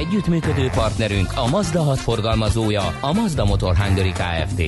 Együttműködő partnerünk a Mazda 6 forgalmazója, a Mazda Motor Hungary Kft.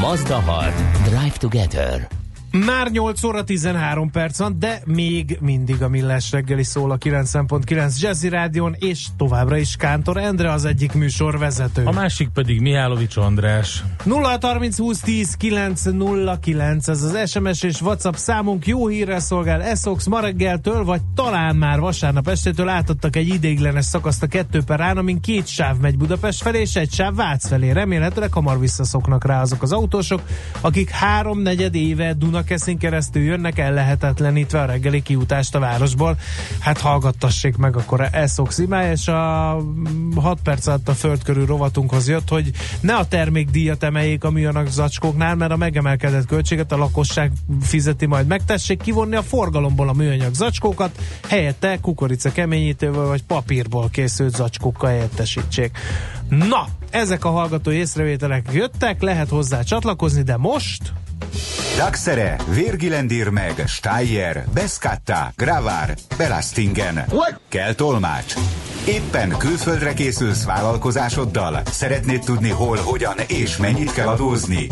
Mazda 6. Drive Together. Már 8 óra 13 perc van, de még mindig a Millás reggeli szól a 9.9 Jazzy Rádion, és továbbra is Kántor Endre az egyik műsor vezető. A másik pedig Mihálovics András. 0 30 20 10 9 0 9 ez az SMS és WhatsApp számunk jó hírrel szolgál Essox ma reggeltől, vagy talán már vasárnap estétől átadtak egy ideiglenes szakaszt a kettő per án, amin két sáv megy Budapest felé, és egy sáv Vác felé. Remélhetőleg hamar visszaszoknak rá azok az autósok, akik háromnegyed éve Duna Dunakeszin keresztül jönnek ellehetetlenítve a reggeli kiutást a városból. Hát hallgattassék meg akkor Essox imája, és a 6 perc alatt a föld körül rovatunkhoz jött, hogy ne a termékdíjat emeljék a műanyag zacskóknál, mert a megemelkedett költséget a lakosság fizeti majd meg. Tessék kivonni a forgalomból a műanyag zacskókat, helyette kukorica keményítővel vagy papírból készült zacskókkal helyettesítsék. Na, ezek a hallgató észrevételek jöttek, lehet hozzá csatlakozni, de most Daxere, Virgilendir meg, Steyer, Beskatta, Gravár, Belastingen. Kell tolmács. Éppen külföldre készülsz vállalkozásoddal? Szeretnéd tudni hol, hogyan és mennyit kell adózni?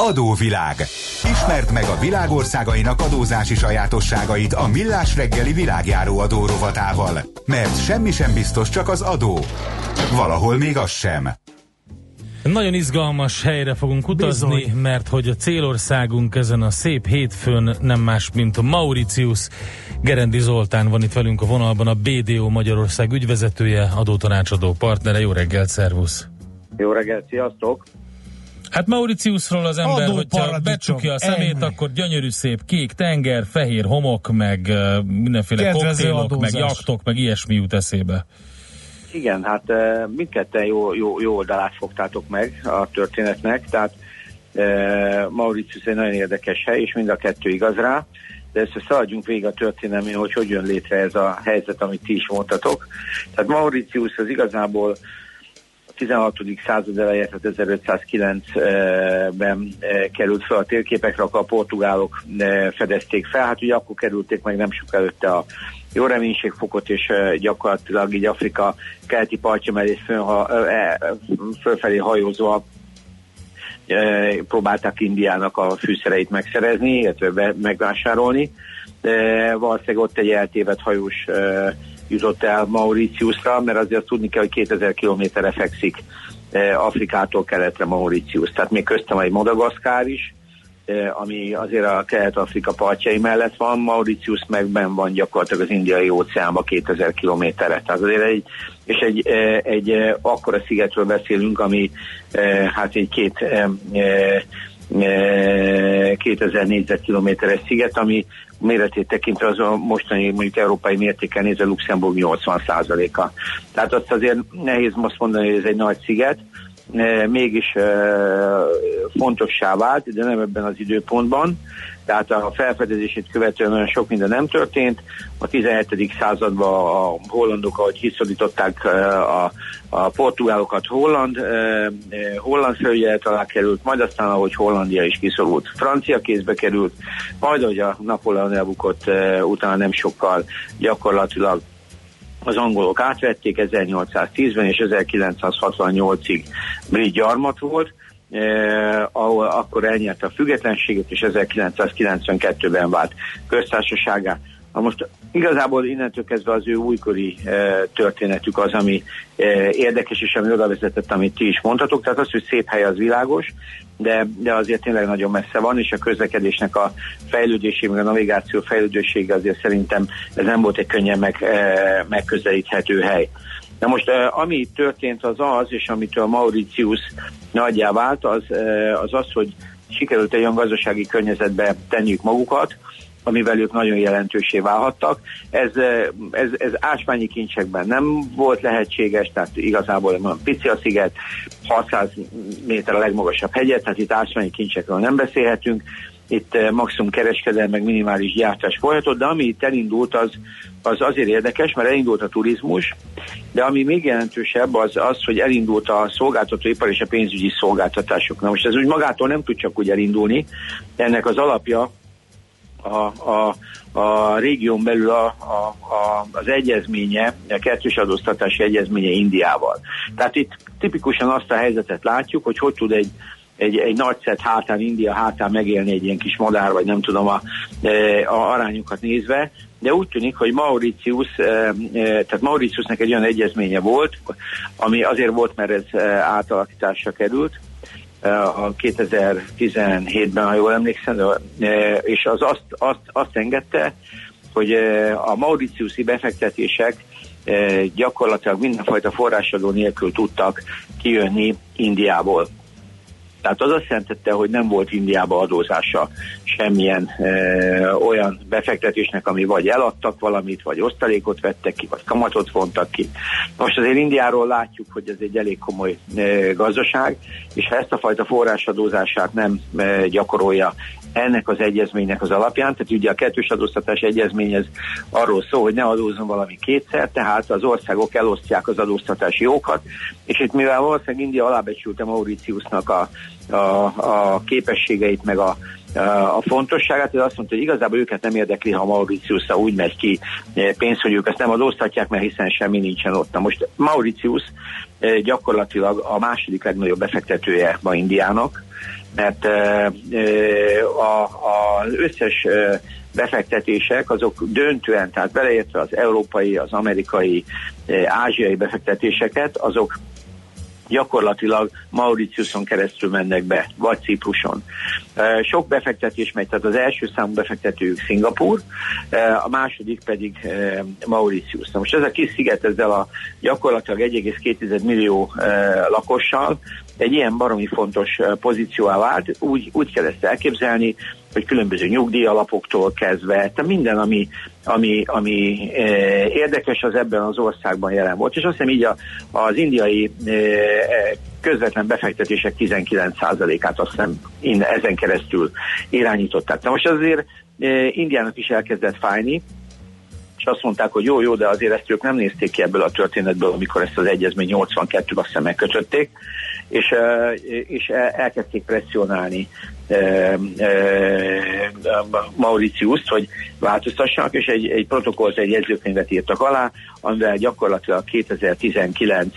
Adóvilág. Ismerd meg a világországainak adózási sajátosságait a Millás reggeli világjáró adó rovatával. Mert semmi sem biztos, csak az adó. Valahol még az sem. Nagyon izgalmas helyre fogunk utazni, Bizony. mert hogy a célországunk ezen a szép hétfőn nem más, mint a Mauritius. Gerendi Zoltán van itt velünk a vonalban, a BDO Magyarország ügyvezetője, adótanácsadó partnere. Jó reggelt, szervusz! Jó reggelt, sziasztok! Hát Mauritiusról az ember, Adó hogyha becsukja a szemét, ennyi. akkor gyönyörű szép kék tenger, fehér homok, meg mindenféle Kedvező koktélok, adózás. meg jaktok, meg ilyesmi jut eszébe. Igen, hát mindketten jó, jó, jó oldalát fogtátok meg a történetnek, tehát Mauritius egy nagyon érdekes hely, és mind a kettő igaz rá, de ezt szaladjunk végig a történelmi, hogy hogy jön létre ez a helyzet, amit ti is mondtatok. Tehát Mauritius az igazából 16. század eleje, tehát 1509-ben került fel a térképekre, akkor a portugálok fedezték fel. Hát ugye akkor kerülték meg nem sok előtte a jó reménységfokot, és gyakorlatilag így Afrika keleti partja mellé fölfelé hajózva próbálták Indiának a fűszereit megszerezni, illetve megvásárolni. De valószínűleg ott egy eltévedt hajós jutott el Mauritiusra, mert azért tudni kell, hogy 2000 kilométerre fekszik Afrikától keletre Mauritius. Tehát még köztem egy Madagaszkár is, ami azért a Kelet-Afrika partjai mellett van, Mauritius megben van gyakorlatilag az indiai óceánban 2000 kilométerre. Tehát azért egy, és egy, egy akkora szigetről beszélünk, ami hát egy két 2000 négyzetkilométeres sziget, ami méretét tekintve az a mostani mondjuk európai mértéken nézve Luxemburg 80%-a. Tehát azt azért nehéz most mondani, hogy ez egy nagy sziget, mégis fontossá vált, de nem ebben az időpontban. Tehát a felfedezését követően olyan sok minden nem történt. A 17. században a hollandok, ahogy hiszorították a, a portugálokat, Holland, holland felügyelet alá került, majd aztán, ahogy Hollandia is kiszorult, francia kézbe került, majd, ahogy a Napóleon elbukott, utána nem sokkal gyakorlatilag az angolok átvették 1810-ben és 1968-ig brit gyarmat volt, ahol akkor elnyerte a függetlenséget, és 1992-ben vált köztársaságá. Na most igazából innentől kezdve az ő újkori e, történetük az, ami e, érdekes, és ami oda vezetett, amit ti is mondhatok. Tehát az, hogy szép hely, az világos, de, de azért tényleg nagyon messze van, és a közlekedésnek a fejlődésége, meg a navigáció fejlődésége azért szerintem ez nem volt egy könnyen meg, e, megközelíthető hely. Na most ami történt az az, és amitől Mauritius nagyjá vált, az az, az hogy sikerült egy olyan gazdasági környezetbe tenniük magukat, amivel ők nagyon jelentősé válhattak. Ez, ez, ez ásványi kincsekben nem volt lehetséges, tehát igazából olyan pici a sziget, 600 méter a legmagasabb hegyet, tehát itt ásványi kincsekről nem beszélhetünk, itt maximum kereskedelem, meg minimális gyártás folytatott, de ami itt elindult, az, az azért érdekes, mert elindult a turizmus, de ami még jelentősebb az az, hogy elindult a szolgáltatóipar és a pénzügyi szolgáltatások. Na most ez úgy magától nem tud csak úgy elindulni, ennek az alapja a, a, a régión belül a, a, a, az egyezménye, a kettős adóztatási egyezménye Indiával. Tehát itt tipikusan azt a helyzetet látjuk, hogy hogy tud egy egy, egy nagy szett hátán, India hátán megélni egy ilyen kis madár, vagy nem tudom a, a arányokat nézve, de úgy tűnik, hogy Mauritius, tehát Mauritiusnak egy olyan egyezménye volt, ami azért volt, mert ez átalakításra került, a 2017-ben, ha jól emlékszem, és az azt, azt, azt engedte, hogy a Mauritiusi befektetések gyakorlatilag mindenfajta forrásadó nélkül tudtak kijönni Indiából. Tehát az azt jelentette, hogy nem volt Indiába adózása semmilyen e, olyan befektetésnek, ami vagy eladtak valamit, vagy osztalékot vettek ki, vagy kamatot vontak ki. Most azért Indiáról látjuk, hogy ez egy elég komoly e, gazdaság, és ha ezt a fajta forrásadózását nem e, gyakorolja ennek az egyezménynek az alapján, tehát ugye a kettős adóztatás egyezmény ez arról szól, hogy ne adózzon valami kétszer, tehát az országok elosztják az adóztatási jókat, és itt mivel valószínűleg India alábecsülte Mauritiusnak a, a, a képességeit, meg a, a fontosságát, hogy azt mondta, hogy igazából őket nem érdekli, ha Mauritiusra úgy megy ki pénz, hogy ők ezt nem adóztatják, mert hiszen semmi nincsen ott. Na most Mauritius gyakorlatilag a második legnagyobb befektetője ma Indiának, mert az összes befektetések azok döntően, tehát beleértve az európai, az amerikai, ázsiai befektetéseket, azok gyakorlatilag Mauritiuson keresztül mennek be, vagy Cipruson. Sok befektetés megy, tehát az első számú befektetőjük Szingapur, a második pedig Mauritius. Na most ez a kis sziget ezzel a gyakorlatilag 1,2 millió lakossal egy ilyen baromi fontos pozícióá vált, úgy, úgy kell ezt elképzelni, hogy különböző nyugdíjalapoktól kezdve, tehát minden, ami, ami, ami e, érdekes, az ebben az országban jelen volt. És azt hiszem így a, az indiai e, közvetlen befektetések 19%-át azt hiszem ezen keresztül irányították. Na most azért e, Indiának is elkezdett fájni, és azt mondták, hogy jó, jó, de azért ezt ők nem nézték ki ebből a történetből, amikor ezt az egyezmény 82-ben azt hiszem megkötötték, és, és elkezdték presszionálni Mauritius-t, hogy változtassanak, és egy, egy protokollt, egy jegyzőkönyvet írtak alá, amivel gyakorlatilag 2019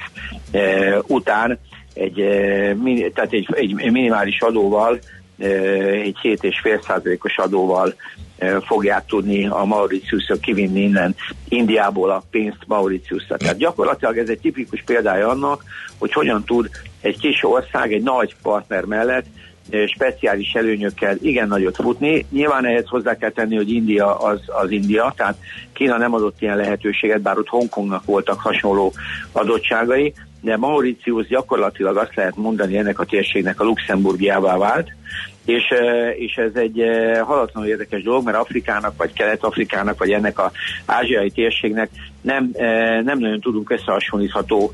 után egy, tehát egy, egy minimális adóval, egy 7,5 százalékos adóval fogják tudni a Mauritiusra kivinni innen Indiából a pénzt Mauritiusra. Tehát gyakorlatilag ez egy tipikus példája annak, hogy hogyan tud egy kis ország egy nagy partner mellett speciális előnyökkel igen nagyot futni. Nyilván ehhez hozzá kell tenni, hogy India az, az India, tehát Kína nem adott ilyen lehetőséget, bár ott Hongkongnak voltak hasonló adottságai, de Mauritius gyakorlatilag azt lehet mondani ennek a térségnek a Luxemburgiává vált, és, és ez egy halatlanul érdekes dolog, mert Afrikának, vagy Kelet-Afrikának, vagy ennek a ázsiai térségnek nem, nem nagyon tudunk összehasonlítható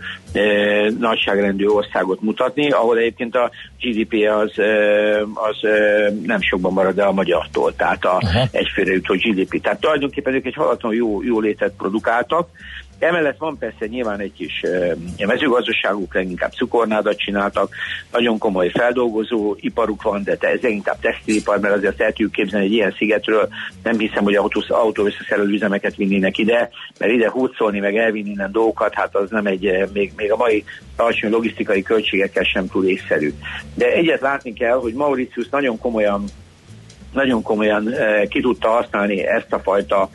nagyságrendű országot mutatni, ahol egyébként a GDP az, az nem sokban marad el a magyartól, tehát a egyfőre jutó GDP. Tehát tulajdonképpen ők egy halatlanul jó, jó létet produkáltak, Emellett van persze nyilván egy kis mezőgazdaságuk, leginkább cukornádat csináltak, nagyon komoly feldolgozó iparuk van, de ez inkább textilipar, mert azért el tudjuk képzelni egy ilyen szigetről, nem hiszem, hogy autó, autó összeszerelő üzemeket vinnének ide, mert ide húzolni, meg elvinni innen dolgokat, hát az nem egy, még, még a mai alacsony logisztikai költségekkel sem túl észszerű. De egyet látni kell, hogy Mauritius nagyon komolyan nagyon komolyan ki tudta használni ezt a fajta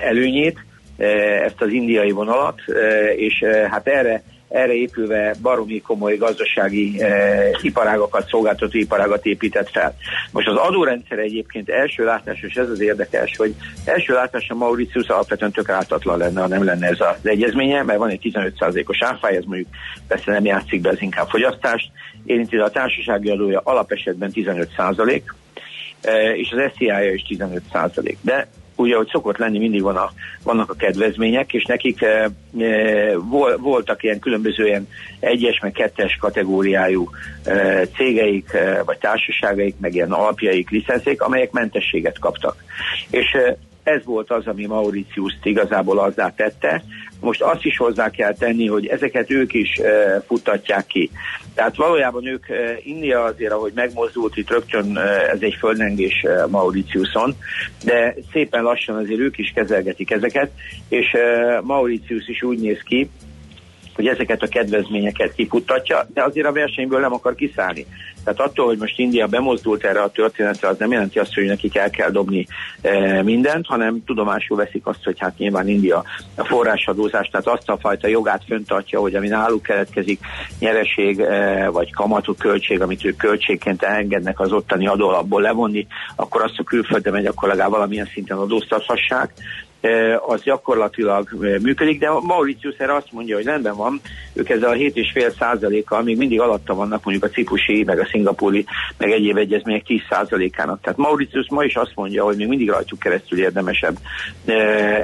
előnyét, Eh, ezt az indiai vonalat, eh, és eh, hát erre erre épülve baromi komoly gazdasági eh, iparágakat, szolgáltató iparágat épített fel. Most az adórendszer egyébként első látásra, és ez az érdekes, hogy első látásra Mauritius alapvetően tök ártatlan lenne, ha nem lenne ez az egyezménye, mert van egy 15%-os áfáj, ez mondjuk persze nem játszik be, ez inkább fogyasztást, érinti a társasági adója alapesetben 15%, és az SZIA-ja is 15 százalék. De ugye, hogy szokott lenni, mindig van a, vannak a kedvezmények, és nekik e, e, voltak ilyen különböző ilyen egyes, meg kettes kategóriájú e, cégeik, e, vagy társaságaik, meg ilyen alapjaik, licenszék, amelyek mentességet kaptak. És e, ez volt az, ami Mauritius igazából azzá tette. Most azt is hozzá kell tenni, hogy ezeket ők is e, futtatják ki. Tehát valójában ők, e, India azért, ahogy megmozdult, itt rögtön e, ez egy földrengés e, Mauritiuson, de szépen lassan azért ők is kezelgetik ezeket, és e, Mauritius is úgy néz ki, hogy ezeket a kedvezményeket kifuttatja, de azért a versenyből nem akar kiszállni. Tehát attól, hogy most India bemozdult erre a történetre, az nem jelenti azt, hogy nekik el kell dobni e, mindent, hanem tudomásul veszik azt, hogy hát nyilván India a forrásadózás, tehát azt a fajta jogát föntartja, hogy ami náluk keletkezik nyereség e, vagy kamatok költség, amit ők költségként engednek az ottani adólapból levonni, akkor azt a külföldre megy, akkor legalább valamilyen szinten adóztathassák az gyakorlatilag működik, de Mauritius erre azt mondja, hogy rendben van, ők ezzel a 7,5 százalékkal még mindig alatta vannak mondjuk a cipusi, meg a szingapúri, meg egyéb egyezmények 10 százalékának. Tehát Mauritius ma is azt mondja, hogy még mindig rajtuk keresztül érdemesebb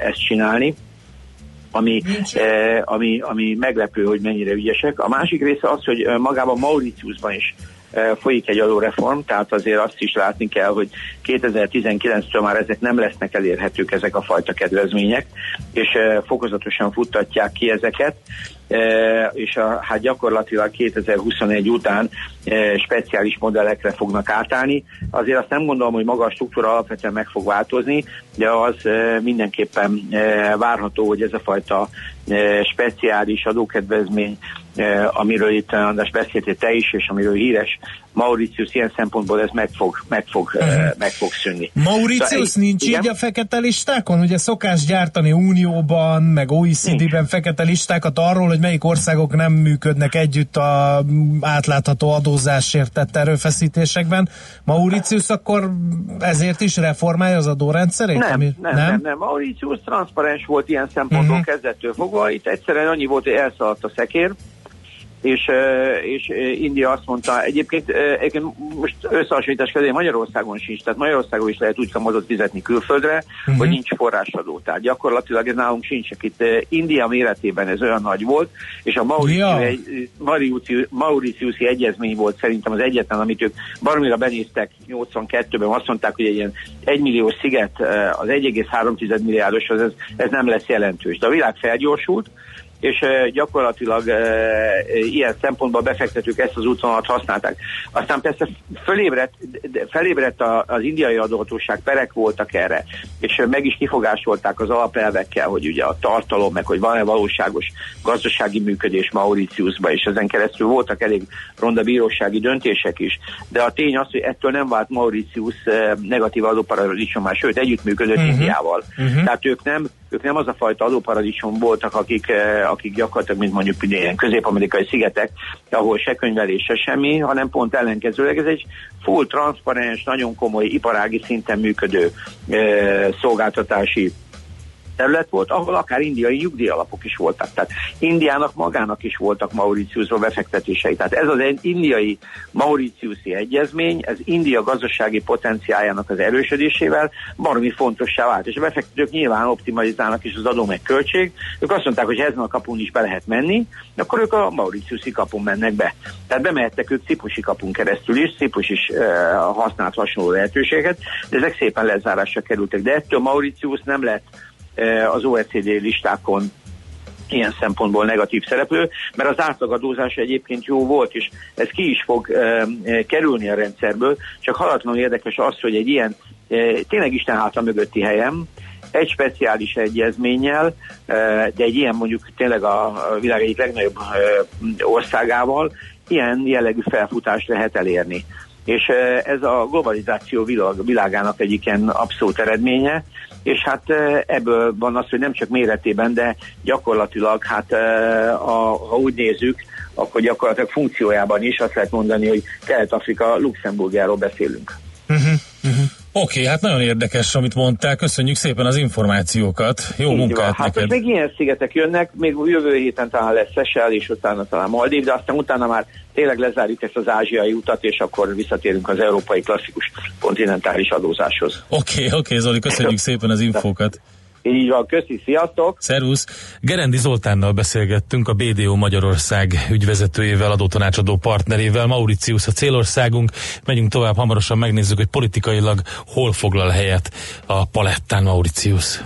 ezt csinálni ami, eh, ami, ami meglepő, hogy mennyire ügyesek. A másik része az, hogy magában Mauritiusban is folyik egy adóreform, tehát azért azt is látni kell, hogy 2019-től már ezek nem lesznek elérhetők ezek a fajta kedvezmények, és fokozatosan futtatják ki ezeket, és a, hát gyakorlatilag 2021 után speciális modellekre fognak átállni. Azért azt nem gondolom, hogy maga a struktúra alapvetően meg fog változni, de az mindenképpen várható, hogy ez a fajta speciális adókedvezmény, amiről itt András beszéltél te is, és amiről híres Mauritius ilyen szempontból ez meg fog, meg fog, uh-huh. meg fog szűnni. Mauritius szóval, nincs igen? így a fekete listákon? Ugye szokás gyártani Unióban, meg OECD-ben fekete listákat arról, hogy melyik országok nem működnek együtt a átlátható adózásért tett erőfeszítésekben. Mauritius akkor ezért is reformálja az adórendszerét? Nem, ami, nem, nem, nem, nem. Mauritius transzparens volt ilyen szempontból uh-huh. kezdettől fogva. Itt egyszerűen annyi volt, hogy elszaladt a szekér, és, és India azt mondta, egyébként, egyébként most összehasonlítás kedvé Magyarországon sincs, tehát Magyarországon is lehet úgy kamatot fizetni külföldre, uh-huh. hogy nincs forrásadó. Tehát gyakorlatilag ez nálunk sincs. Itt India méretében ez olyan nagy volt, és a Mauritiusi, Mauritiusi egyezmény volt szerintem az egyetlen, amit ők baromira benéztek 82-ben, azt mondták, hogy egy ilyen 1 millió sziget az 1,3 milliárdos, az ez, ez nem lesz jelentős. De a világ felgyorsult, és gyakorlatilag ilyen szempontból befektetők ezt az útvonalat használták. Aztán persze fölébredt, felébredt az indiai adóhatóság, perek voltak erre, és meg is kifogásolták az alapelvekkel, hogy ugye a tartalom, meg hogy van-e valóságos gazdasági működés Mauritiusban, és ezen keresztül voltak elég ronda bírósági döntések is. De a tény az, hogy ettől nem vált Mauritius negatív adóparadicsomá, sőt együttműködött uh-huh. Indiával. Uh-huh. Tehát ők nem ők nem az a fajta adóparadicsom voltak, akik, eh, akik gyakorlatilag, mint mondjuk ilyen közép-amerikai szigetek, ahol se könyvelés, se semmi, hanem pont ellenkezőleg. Ez egy full transzparens, nagyon komoly iparági szinten működő e, szolgáltatási terület volt, ahol akár indiai nyugdíjalapok is voltak. Tehát Indiának magának is voltak Mauritiusba befektetései. Tehát ez az egy indiai Mauritiusi egyezmény, ez India gazdasági potenciájának az erősödésével baromi fontossá vált. És a befektetők nyilván optimalizálnak is az adó meg költség. Ők azt mondták, hogy ezen a kapun is be lehet menni, akkor ők a Mauritiusi kapun mennek be. Tehát bemehettek ők Cipusi kapun keresztül is, Cipus is e, használt hasonló lehetőséget, de ezek szépen lezárásra kerültek. De ettől Mauritius nem lett az OECD listákon ilyen szempontból negatív szereplő, mert az átlagadózás egyébként jó volt, és ez ki is fog e, kerülni a rendszerből, csak halatlanul érdekes az, hogy egy ilyen e, tényleg Isten háta mögötti helyem, egy speciális egyezménnyel, e, de egy ilyen mondjuk tényleg a világ egyik legnagyobb e, országával ilyen jellegű felfutást lehet elérni. És e, ez a globalizáció világ, világának egyik ilyen abszolút eredménye, és hát ebből van az, hogy nem csak méretében, de gyakorlatilag, hát a, ha úgy nézzük, akkor gyakorlatilag funkciójában is azt lehet mondani, hogy Kelet-Afrika Luxemburgjáról beszélünk. Uh-huh, uh-huh. Oké, hát nagyon érdekes, amit mondtál. Köszönjük szépen az információkat. Jó Így munkát van. Hát neked. még ilyen szigetek jönnek, még jövő héten talán lesz Szesel, és utána talán Maldív, de aztán utána már tényleg lezárjuk ezt az ázsiai utat, és akkor visszatérünk az európai klasszikus kontinentális adózáshoz. Oké, oké, Zoli, köszönjük szépen az infókat. Így van, köszi, sziasztok! Szervusz! Gerendi Zoltánnal beszélgettünk, a BDO Magyarország ügyvezetőjével, adótanácsadó partnerével, Mauritius a célországunk. Megyünk tovább, hamarosan megnézzük, hogy politikailag hol foglal helyet a palettán Mauritius.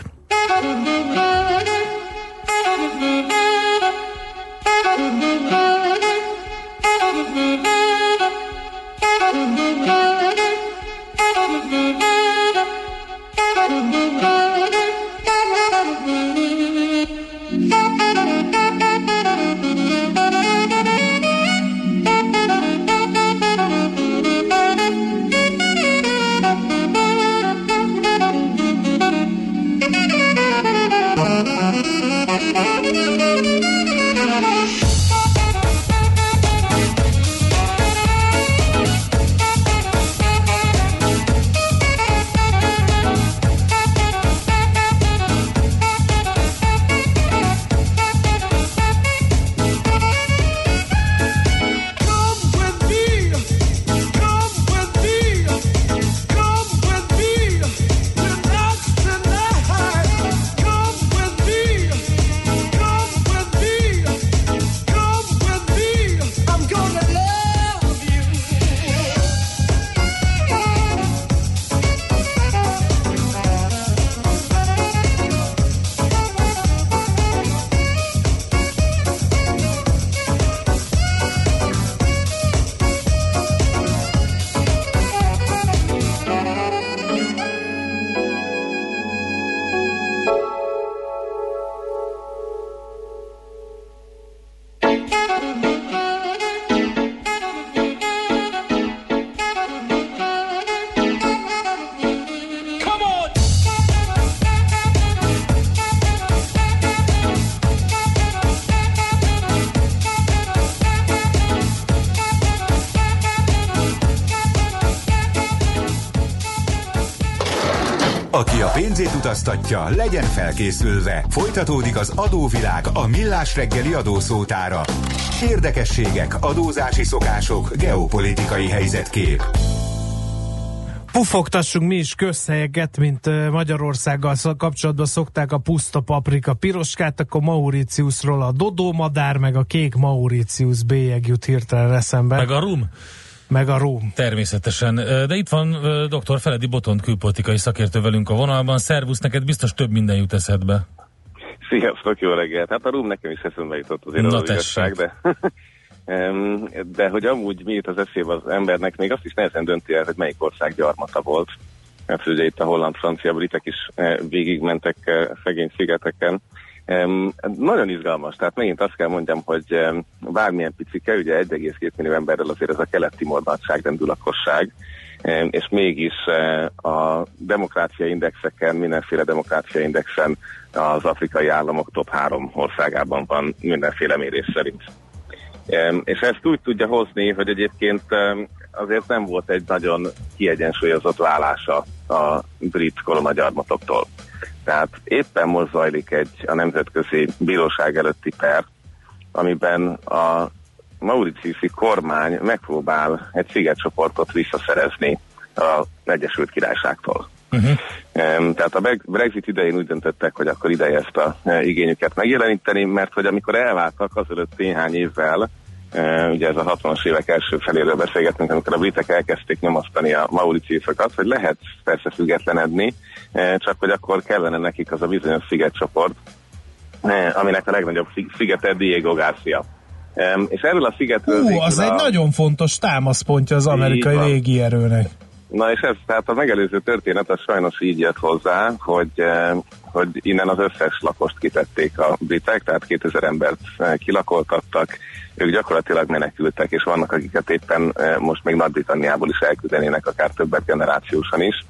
Pénzét utaztatja, legyen felkészülve. Folytatódik az adóvilág a millás reggeli adószótára. Érdekességek, adózási szokások, geopolitikai helyzetkép. Pufogtassunk mi is közhelyeket, mint Magyarországgal kapcsolatban szokták a puszta paprika piroskát, akkor Mauritiusról a Dodó madár, meg a kék Mauritius bélyeg jut hirtelen eszembe. Meg a rum meg a Róm. Természetesen. De itt van dr. Feledi Botont külpolitikai szakértő velünk a vonalban. Szervusz, neked biztos több minden jut eszedbe. Sziasztok, jó reggelt. Hát a Róm nekem is eszembe jutott azért Na az igazság, de... de hogy amúgy mi jut az eszébe az embernek, még azt is nehezen dönti el, hogy melyik ország gyarmata volt. Mert ugye itt a holland-francia britek is végigmentek szegény szigeteken, nagyon izgalmas, tehát megint azt kell mondjam, hogy bármilyen picike, ugye 1,2 millió emberrel azért ez a keleti nagyságrendű lakosság, és mégis uh, a demokrácia indexeken, mindenféle demokrácia indexen az afrikai államok top három országában van mindenféle mérés szerint. És ezt úgy tudja hozni, hogy egyébként azért nem volt egy nagyon kiegyensúlyozott vállása a brit kolonagyarmatoktól. Tehát éppen most zajlik egy a Nemzetközi Bíróság előtti per, amiben a Mauritiusi kormány megpróbál egy szigetcsoportot visszaszerezni az Egyesült Királyságtól. Uh-huh. Tehát a Brexit idején úgy döntöttek, hogy akkor ideje ezt a e, igényüket megjeleníteni, mert hogy amikor elváltak azelőtt néhány évvel, ugye ez a 60-as évek első feléről beszélgetünk, amikor a britek elkezdték nyomasztani a Mauritiusokat, hogy lehet persze függetlenedni, csak hogy akkor kellene nekik az a bizonyos szigetcsoport, aminek a legnagyobb szigete Diego Garcia. És erről a szigetről... Ú, az a... egy nagyon fontos támaszpontja az amerikai légierőnek. Na és ez, tehát a megelőző történet az sajnos így jött hozzá, hogy, hogy innen az összes lakost kitették a britek, tehát 2000 embert eh, kilakoltattak, ők gyakorlatilag menekültek, és vannak, akiket éppen eh, most még Nagy-Britanniából is elküldenének, akár többet generációsan is,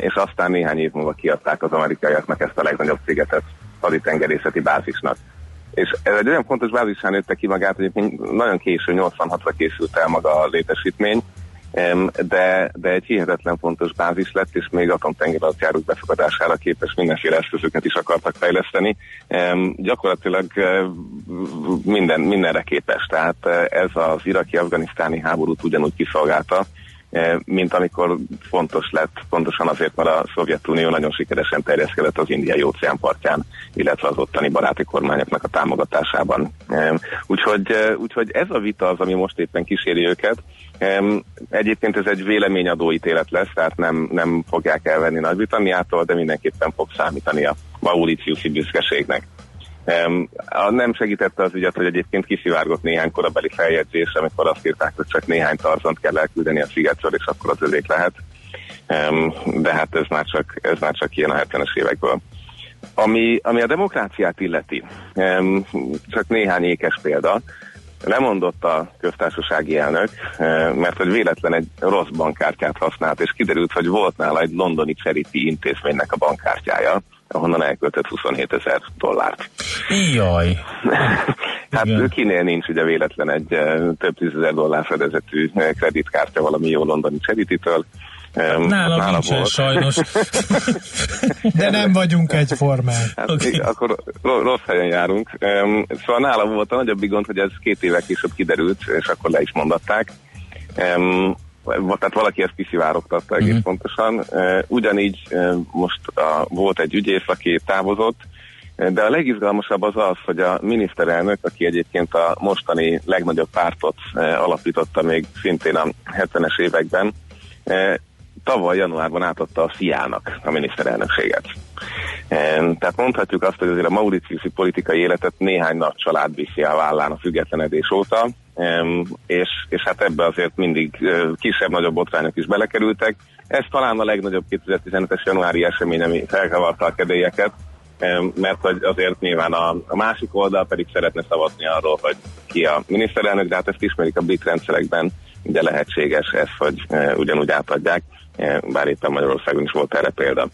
és aztán néhány év múlva kiadták az amerikaiaknak ezt a legnagyobb szigetet haditengerészeti bázisnak. És ez egy olyan fontos bázisán nőtte ki magát, hogy nagyon késő, 86-ra készült el maga a létesítmény, de, de egy hihetetlen fontos bázis lett, és még atomtengeralattjárók befogadására képes mindenféle eszközöket is akartak fejleszteni. Gyakorlatilag minden, mindenre képes, tehát ez az iraki-afganisztáni háborút ugyanúgy kiszolgálta, E, mint amikor fontos lett, pontosan azért, mert a Szovjetunió nagyon sikeresen terjeszkedett az indiai óceán partján, illetve az ottani baráti kormányoknak a támogatásában. Úgyhogy, úgyhogy ez a vita az, ami most éppen kíséri őket. Egyébként ez egy véleményadó ítélet lesz, tehát nem, nem fogják elvenni Nagy-Britanniától, de mindenképpen fog számítani a Mauritiusi büszkeségnek. Nem segítette az ügyet, hogy egyébként kiszivárgott néhány korabeli feljegyzés, amikor azt írták, hogy csak néhány tarzant kell elküldeni a szigetről, és akkor az övék lehet. De hát ez már csak, ez már csak ilyen a 70-es évekből. Ami, ami a demokráciát illeti, csak néhány ékes példa, lemondott a köztársasági elnök, mert hogy véletlen egy rossz bankkártyát használt, és kiderült, hogy volt nála egy londoni charity intézménynek a bankkártyája, ahonnan elköltött 27 ezer dollárt. Jaj! hát Igen. kinél nincs ugye véletlen egy eh, több tízezer dollár fedezetű eh, kreditkártya valami jó londoni charity-től, Nálam, nálam nincsen volt. sajnos. De nem vagyunk egyformán. Hát, okay. Akkor rossz helyen járunk. Szóval nálam volt a nagyobb gond, hogy ez két évek később kiderült, és akkor le is mondatták tehát valaki ezt kiszivárogtatta egész uh-huh. pontosan. Ugyanígy most a, volt egy ügyész, aki távozott, de a legizgalmasabb az az, hogy a miniszterelnök, aki egyébként a mostani legnagyobb pártot alapította még szintén a 70-es években, tavaly januárban átadta a fiának a miniszterelnökséget. Tehát mondhatjuk azt, hogy azért a mauritiuszi politikai életet néhány nagy család viszi a vállán a függetlenedés óta, és, és hát ebbe azért mindig kisebb-nagyobb botrányok is belekerültek. Ez talán a legnagyobb 2015-es januári esemény, ami felkavarta a kedélyeket, mert hogy azért nyilván a, a másik oldal pedig szeretne szavazni arról, hogy ki a miniszterelnök, de hát ezt ismerik a brit rendszerekben, de lehetséges ez, hogy ugyanúgy átadják, e, bár éppen Magyarországon is volt erre példa.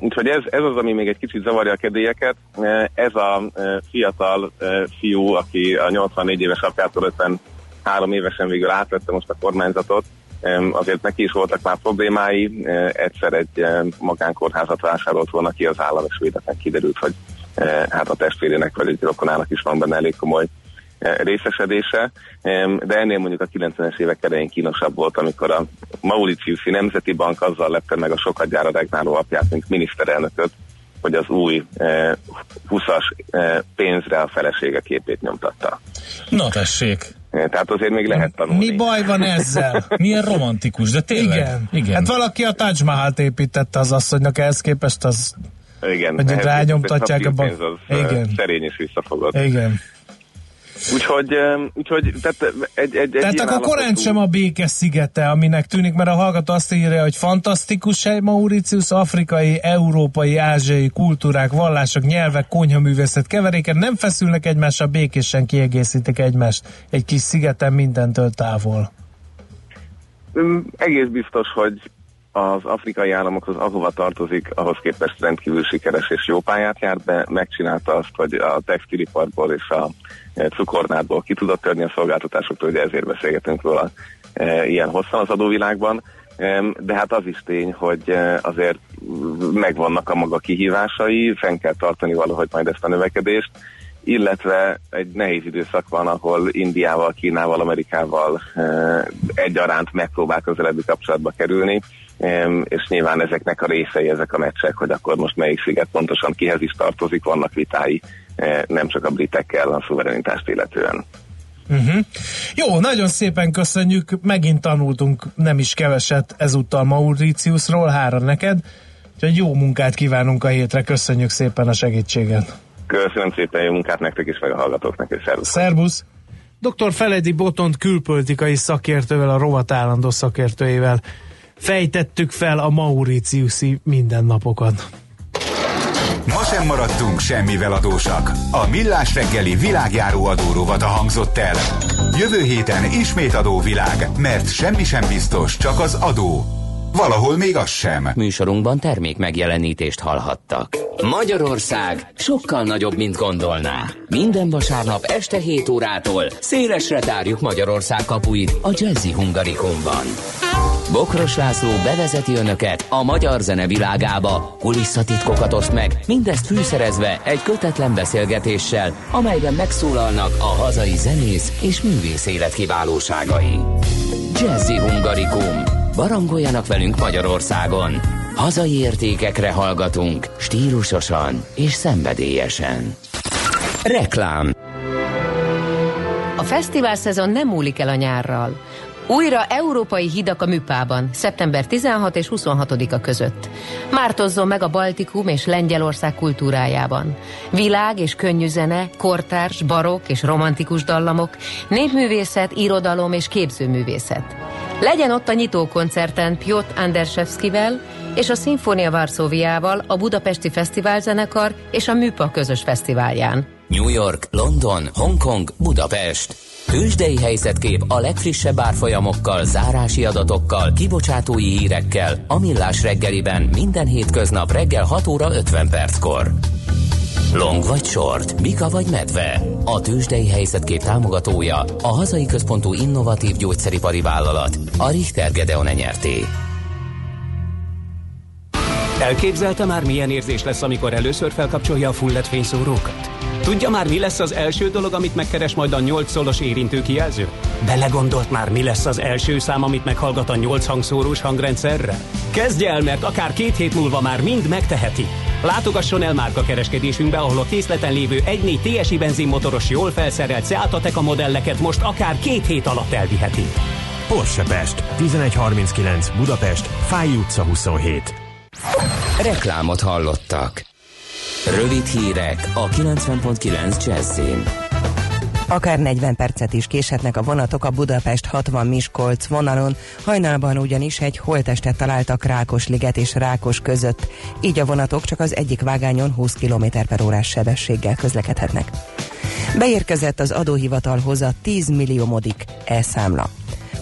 Úgyhogy ez, ez az, ami még egy kicsit zavarja a kedélyeket. E, ez a e, fiatal fiú, aki a 84 éves apjától 53 évesen végül átvette most a kormányzatot, azért neki is voltak már problémái, egyszer egy magánkórházat vásárolt volna ki az állam, és véletlen kiderült, hogy hát a testvérének vagy egy rokonának is van benne elég komoly részesedése, de ennél mondjuk a 90-es évek elején kínosabb volt, amikor a Mauritiusi Nemzeti Bank azzal lepte meg a sokat gyára regnáló apját, mint miniszterelnököt, hogy az új 20-as pénzre a felesége képét nyomtatta. Na tessék! Tehát azért még lehet tanulni. Mi baj van ezzel? Milyen romantikus, de tényleg. Igen. Igen. Hát valaki a Taj Mahal-t építette az asszonynak, ehhez képest az igen, hogy rányomtatják a bank. Igen. Szerény és visszafogott. Igen. Úgyhogy, úgyhogy tehát egy, egy, egy Tehát akkor korán sem a béke szigete, aminek tűnik, mert a hallgató azt írja, hogy fantasztikus hely Mauritius, afrikai, európai, ázsiai kultúrák, vallások, nyelvek, konyhaművészet keveréken nem feszülnek egymással, békésen kiegészítik egymást egy kis szigeten mindentől távol. Egész biztos, hogy az afrikai államokhoz, ahova tartozik, ahhoz képest rendkívül sikeres és jó pályát járt, de megcsinálta azt, hogy a textiliparból és a e, cukornádból ki tudott törni a szolgáltatásoktól, hogy ezért beszélgetünk róla e, ilyen hosszan az adóvilágban. De hát az is tény, hogy azért megvannak a maga kihívásai, fenn kell tartani valahogy majd ezt a növekedést, illetve egy nehéz időszak van, ahol Indiával, Kínával, Amerikával egyaránt megpróbál közelebbi kapcsolatba kerülni és nyilván ezeknek a részei ezek a meccsek, hogy akkor most melyik sziget pontosan kihez is tartozik, vannak vitái, eh, nem csak a britekkel a szuverenitást illetően. Uh-huh. Jó, nagyon szépen köszönjük, megint tanultunk nem is keveset ezúttal Mauritiusról, hára neked, úgyhogy jó munkát kívánunk a hétre, köszönjük szépen a segítséget. Köszönöm szépen, jó munkát nektek is, meg a hallgatóknak, és szervusz. Szervusz. Dr. Feledi Botont külpolitikai szakértővel, a rovat állandó szakértőjével fejtettük fel a Mauritiuszi mindennapokat. Ma sem maradtunk semmivel adósak. A Millás reggeli világjáró adórovata hangzott el. Jövő héten ismét adóvilág, mert semmi sem biztos, csak az adó. valahol még az sem. Műsorunkban termék megjelenítést hallhattak. Magyarország sokkal nagyobb, mint gondolná. Minden vasárnap este 7 órától szélesre tárjuk Magyarország kapuit a Jazzy Hungarikumban. Bokros László bevezeti önöket a magyar zene világába, kulisszatitkokat oszt meg, mindezt fűszerezve egy kötetlen beszélgetéssel, amelyben megszólalnak a hazai zenész és művész élet kiválóságai. Jazzy Hungarikum. Barangoljanak velünk Magyarországon. Hazai értékekre hallgatunk, stílusosan és szenvedélyesen. Reklám A fesztivál szezon nem múlik el a nyárral. Újra európai hidak a Műpában, szeptember 16 és 26-a között. Mártozzon meg a Baltikum és Lengyelország kultúrájában. Világ és könnyű zene, kortárs, barok és romantikus dallamok, népművészet, irodalom és képzőművészet. Legyen ott a nyitókoncerten Piotr Anderszewskivel és a Szimfónia Varszóviával a Budapesti Fesztiválzenekar és a Műpa közös fesztiválján. New York, London, Hongkong, Budapest. Tőzsdei helyzetkép a legfrissebb árfolyamokkal, zárási adatokkal, kibocsátói hírekkel, a Millás reggeliben minden hétköznap reggel 6 óra 50 perckor. Long vagy short, Mika vagy medve. A tőzsdei helyzetkép támogatója a hazai központú innovatív gyógyszeripari vállalat, a Richter Gedeon nyerté. Elképzelte már milyen érzés lesz, amikor először felkapcsolja a fullet fényszórókat? Tudja már, mi lesz az első dolog, amit megkeres majd a 8 szolos érintő kijelző? Belegondolt már, mi lesz az első szám, amit meghallgat a 8 hangszórós hangrendszerre? Kezdje el, mert akár két hét múlva már mind megteheti. Látogasson el márka kereskedésünkbe, ahol a készleten lévő 1.4 TSI benzinmotoros, jól felszerelt Seat Ateca modelleket most akár két hét alatt elviheti. Porsche Pest, 1139 Budapest, Fáj utca 27. Reklámot hallottak. Rövid hírek a 90.9 Jazzin. Akár 40 percet is késhetnek a vonatok a Budapest 60 Miskolc vonalon, hajnalban ugyanis egy holtestet találtak Rákosliget és Rákos között, így a vonatok csak az egyik vágányon 20 km per órás sebességgel közlekedhetnek. Beérkezett az adóhivatalhoz a 10 millió modik e-számla.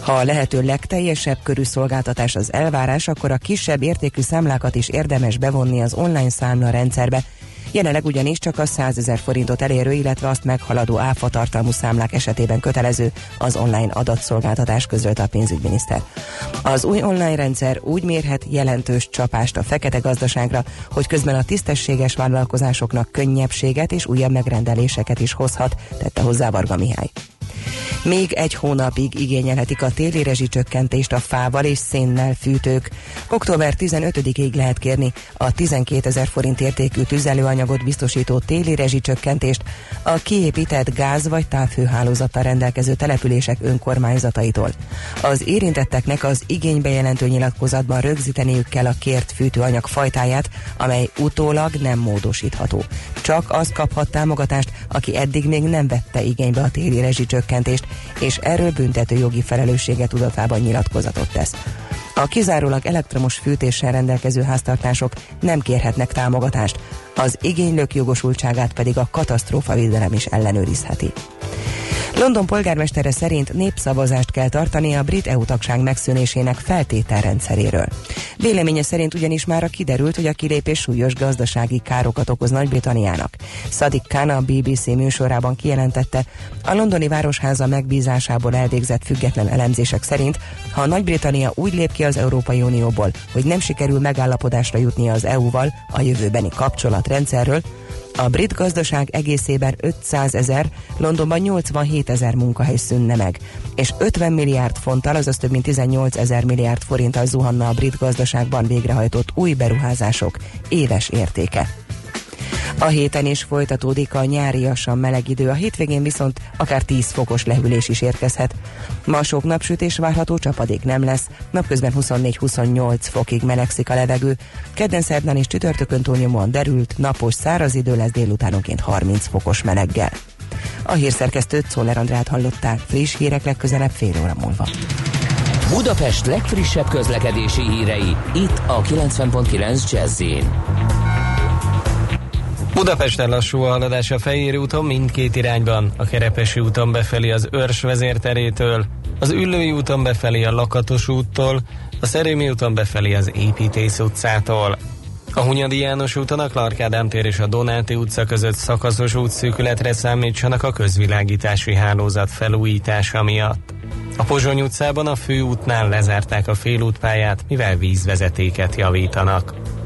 Ha a lehető legteljesebb körű szolgáltatás az elvárás, akkor a kisebb értékű számlákat is érdemes bevonni az online számla rendszerbe, Jelenleg ugyanis csak a 100 ezer forintot elérő, illetve azt meghaladó áfa tartalmú számlák esetében kötelező az online adatszolgáltatás közölte a pénzügyminiszter. Az új online rendszer úgy mérhet jelentős csapást a fekete gazdaságra, hogy közben a tisztességes vállalkozásoknak könnyebbséget és újabb megrendeléseket is hozhat, tette hozzá Varga Mihály. Még egy hónapig igényelhetik a téli rezsicsökkentést a fával és szénnel fűtők. Október 15-ig lehet kérni a 12 ezer forint értékű tüzelőanyagot biztosító téli rezsicsökkentést a kiépített gáz vagy távhőhálózattal rendelkező települések önkormányzataitól. Az érintetteknek az igénybejelentő nyilatkozatban rögzíteniük kell a kért fűtőanyag fajtáját, amely utólag nem módosítható. Csak az kaphat támogatást, aki eddig még nem vette igénybe a téli rezsicsökkentést, és erről büntető jogi felelőssége tudatában nyilatkozatot tesz. A kizárólag elektromos fűtéssel rendelkező háztartások nem kérhetnek támogatást, az igénylők jogosultságát pedig a katasztrófavédelem is ellenőrizheti. London polgármestere szerint népszavazást kell tartani a brit EU tagság megszűnésének feltételrendszeréről. Véleménye szerint ugyanis már kiderült, hogy a kilépés súlyos gazdasági károkat okoz Nagy-Britanniának. Sadiq Khan a BBC műsorában kijelentette, a londoni városháza megbízásából elvégzett független elemzések szerint, ha Nagy-Britannia úgy lép ki az Európai Unióból, hogy nem sikerül megállapodásra jutnia az EU-val a jövőbeni kapcsolatrendszerről, a brit gazdaság egészében 500 ezer, Londonban 87 ezer munkahely szűnne meg, és 50 milliárd fonttal, azaz több mint 18 ezer milliárd forinttal zuhanna a brit gazdaságban végrehajtott új beruházások éves értéke. A héten is folytatódik a nyáriasan meleg idő, a hétvégén viszont akár 10 fokos lehűlés is érkezhet. Ma sok napsütés várható, csapadék nem lesz, napközben 24-28 fokig melegszik a levegő. Kedden szerdán és csütörtökön túlnyomóan derült, napos száraz idő lesz délutánonként 30 fokos meleggel. A hírszerkesztőt Szoller Andrát hallották, friss hírek legközelebb fél óra múlva. Budapest legfrissebb közlekedési hírei, itt a 90.9 jazz Budapesten lassú a haladás a Fejéri úton mindkét irányban, a Kerepesi úton befelé az Őrs vezérterétől, az Üllői úton befelé a Lakatos úttól, a Szerémi úton befelé az Építész utcától. A Hunyadi János úton a Clark tér és a Donáti utca között szakaszos útszűkületre számítsanak a közvilágítási hálózat felújítása miatt. A Pozsony utcában a főútnál lezárták a félútpályát, mivel vízvezetéket javítanak.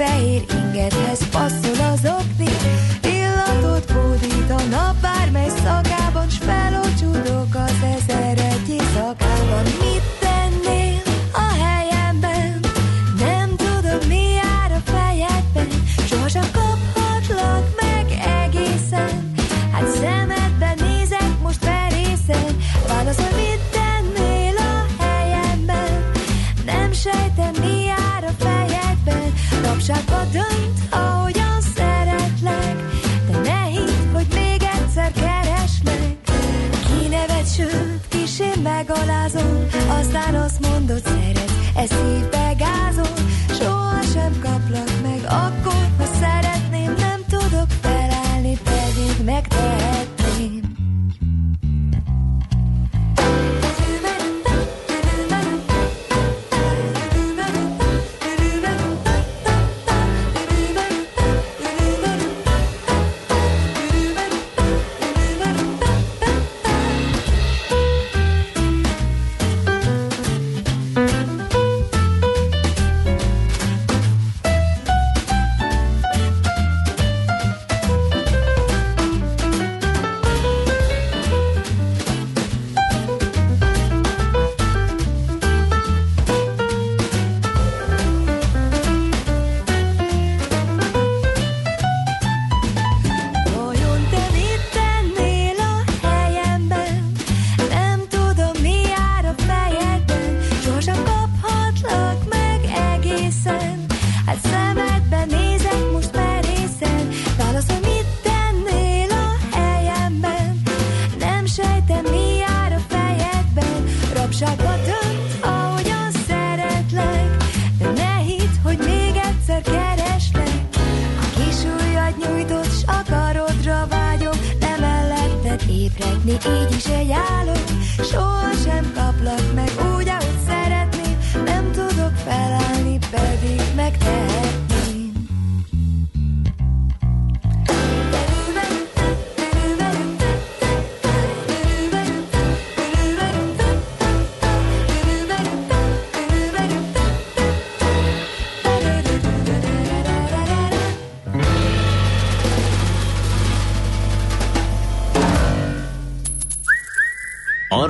Fehér ingedhez passzol az okni,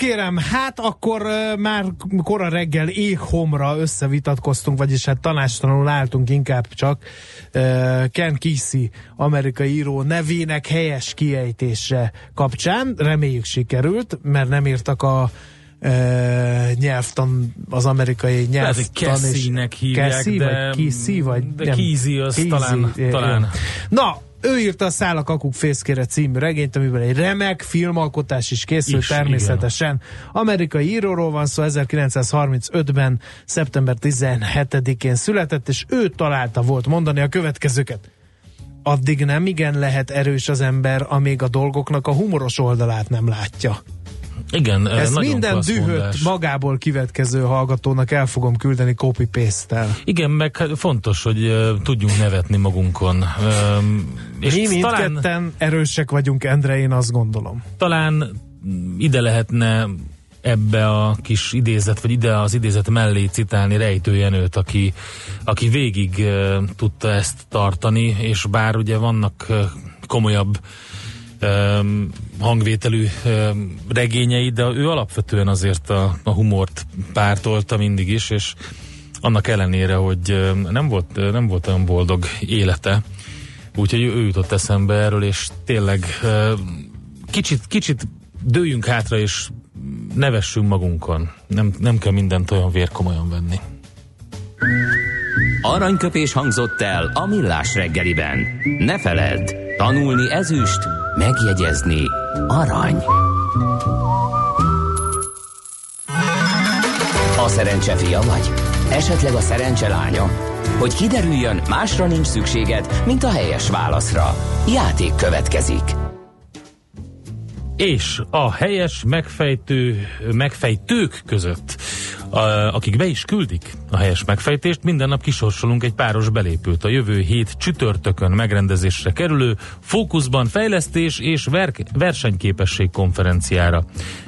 Kérem, hát akkor már kora reggel éghomra összevitatkoztunk, vagyis hát tanástalanul álltunk inkább csak Ken Kesey, amerikai író nevének helyes kiejtése kapcsán. Reméljük sikerült, mert nem írtak a uh, nyelvtan, az amerikai nyelvtan. Lehet, hívják, Cassie, de, vagy Kesey, vagy de Kesey az Kesey, talán, talán. Na, ő írta a Száll a kakuk fészkére című regényt, amiben egy remek filmalkotás is készült Is, természetesen. Igen. Amerikai íróról van szó, 1935-ben, szeptember 17-én született, és ő találta volt mondani a következőket. Addig nem igen lehet erős az ember, amíg a dolgoknak a humoros oldalát nem látja. Igen, Ez nagyon minden dühött mondás. magából kivetkező hallgatónak el fogom küldeni copy paste Igen, meg hát fontos, hogy uh, tudjunk nevetni magunkon. Um, és Mi mindketten talán, erősek vagyunk, Endre, én azt gondolom. talán ide lehetne ebbe a kis idézet, vagy ide az idézet mellé citálni Rejtő Jenőt, aki, aki végig uh, tudta ezt tartani, és bár ugye vannak uh, komolyabb hangvételű um, de ő alapvetően azért a, a humort pártolta mindig is, és annak ellenére, hogy nem volt, nem volt olyan boldog élete, úgyhogy ő jutott eszembe erről, és tényleg kicsit, kicsit dőjünk hátra, és nevessünk magunkon. Nem, nem kell mindent olyan vérkomolyan venni. Aranyköpés hangzott el a millás reggeliben. Ne feledd, tanulni ezüst, megjegyezni arany. A szerencse fia vagy? Esetleg a szerencse lánya? Hogy kiderüljön, másra nincs szükséged, mint a helyes válaszra. Játék következik és a helyes megfejtő, megfejtők között, a, akik be is küldik a helyes megfejtést, minden nap kisorsolunk egy páros belépőt a jövő hét csütörtökön megrendezésre kerülő Fókuszban fejlesztés és ver- versenyképesség konferenciára.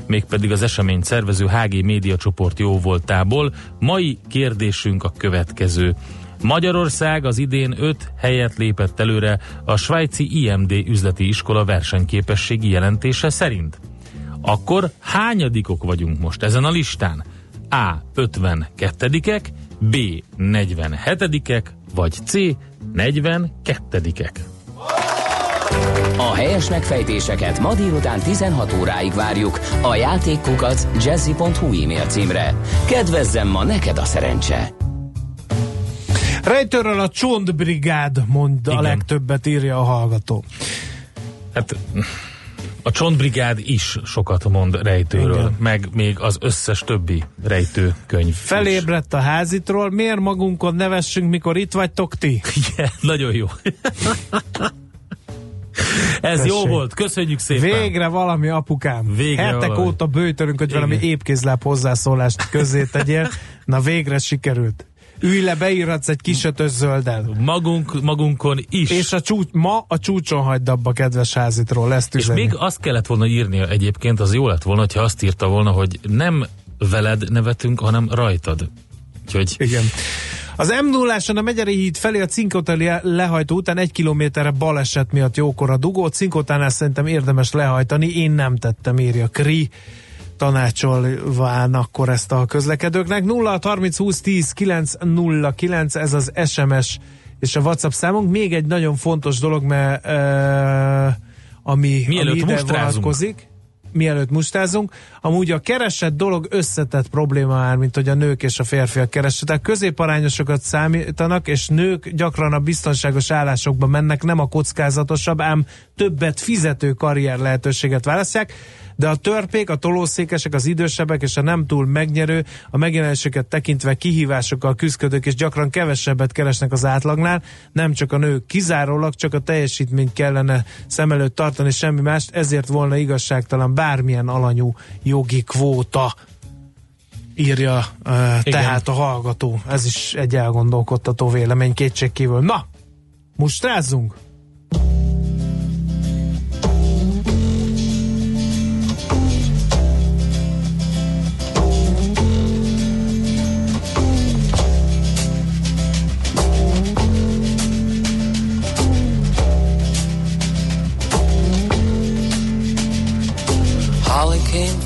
Mégpedig az esemény szervező HG Média csoport jóvoltából. Mai kérdésünk a következő. Magyarország az idén 5 helyet lépett előre a svájci IMD üzleti iskola versenyképességi jelentése szerint. Akkor hányadikok vagyunk most ezen a listán? A. 52-ek, B. 47-ek, vagy C. 42-ek. A helyes megfejtéseket ma délután 16 óráig várjuk a játékkukat jazzy.hu e-mail címre. Kedvezzem ma neked a szerencse! Rejtőről a csontbrigád mond Igen. a legtöbbet, írja a hallgató. Hát a csontbrigád is sokat mond rejtőről, Igen. meg még az összes többi rejtőkönyv. Felébredt is. a házitról, miért magunkon nevessünk, mikor itt vagytok ti? Igen, nagyon jó. Ez Tessék. jó volt, köszönjük szépen. Végre valami apukám. Végre Hetek valami. óta bőtörünk, hogy Igen. valami épkézláb hozzászólást közé tegyél. Na végre sikerült. Ülj le, beírhatsz egy kis ötös zölddel. Magunk, magunkon is. És a csúcs, ma a csúcson hagyd abba, kedves házitról, ezt üzeni. És még azt kellett volna írni egyébként, az jó lett volna, hogyha azt írta volna, hogy nem veled nevetünk, hanem rajtad. Úgyhogy... Igen. Az m 0 a Megyeri híd felé a Cinkoteli lehajtó után egy kilométerre baleset miatt jókor a dugó. Cinkotánál szerintem érdemes lehajtani, én nem tettem, írja Kri tanácsolván akkor ezt a közlekedőknek. 0 30 20 10 9 0 9, ez az SMS és a WhatsApp számunk. Még egy nagyon fontos dolog, mert uh, ami, Mielőtt ami ide vonatkozik mielőtt mustázunk. Amúgy a keresett dolog összetett probléma már, mint hogy a nők és a férfiak keresetek. Középarányosokat számítanak, és nők gyakran a biztonságos állásokba mennek, nem a kockázatosabb, ám többet fizető karrier lehetőséget választják de a törpék, a tolószékesek, az idősebbek és a nem túl megnyerő, a megjelenéseket tekintve kihívásokkal küzdködők és gyakran kevesebbet keresnek az átlagnál, nem csak a nők, kizárólag csak a teljesítményt kellene szem előtt tartani, semmi mást, ezért volna igazságtalan bármilyen alanyú jogi kvóta írja uh, tehát a hallgató. Ez is egy elgondolkodtató vélemény kétségkívül. Na, mustrázzunk!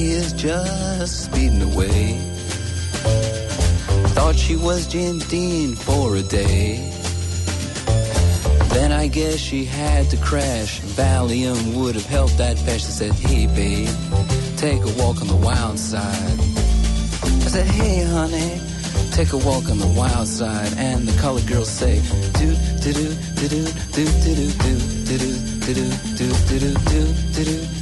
Jackie is just speeding away. Thought she was Jim Dean for a day. Then I guess she had to crash. Valium would have helped that patch. I said, hey babe, take a walk on the wild side. I said, hey honey, take a walk on the wild side. And the colored girls say, do do do do do do do do do do do do do do do do do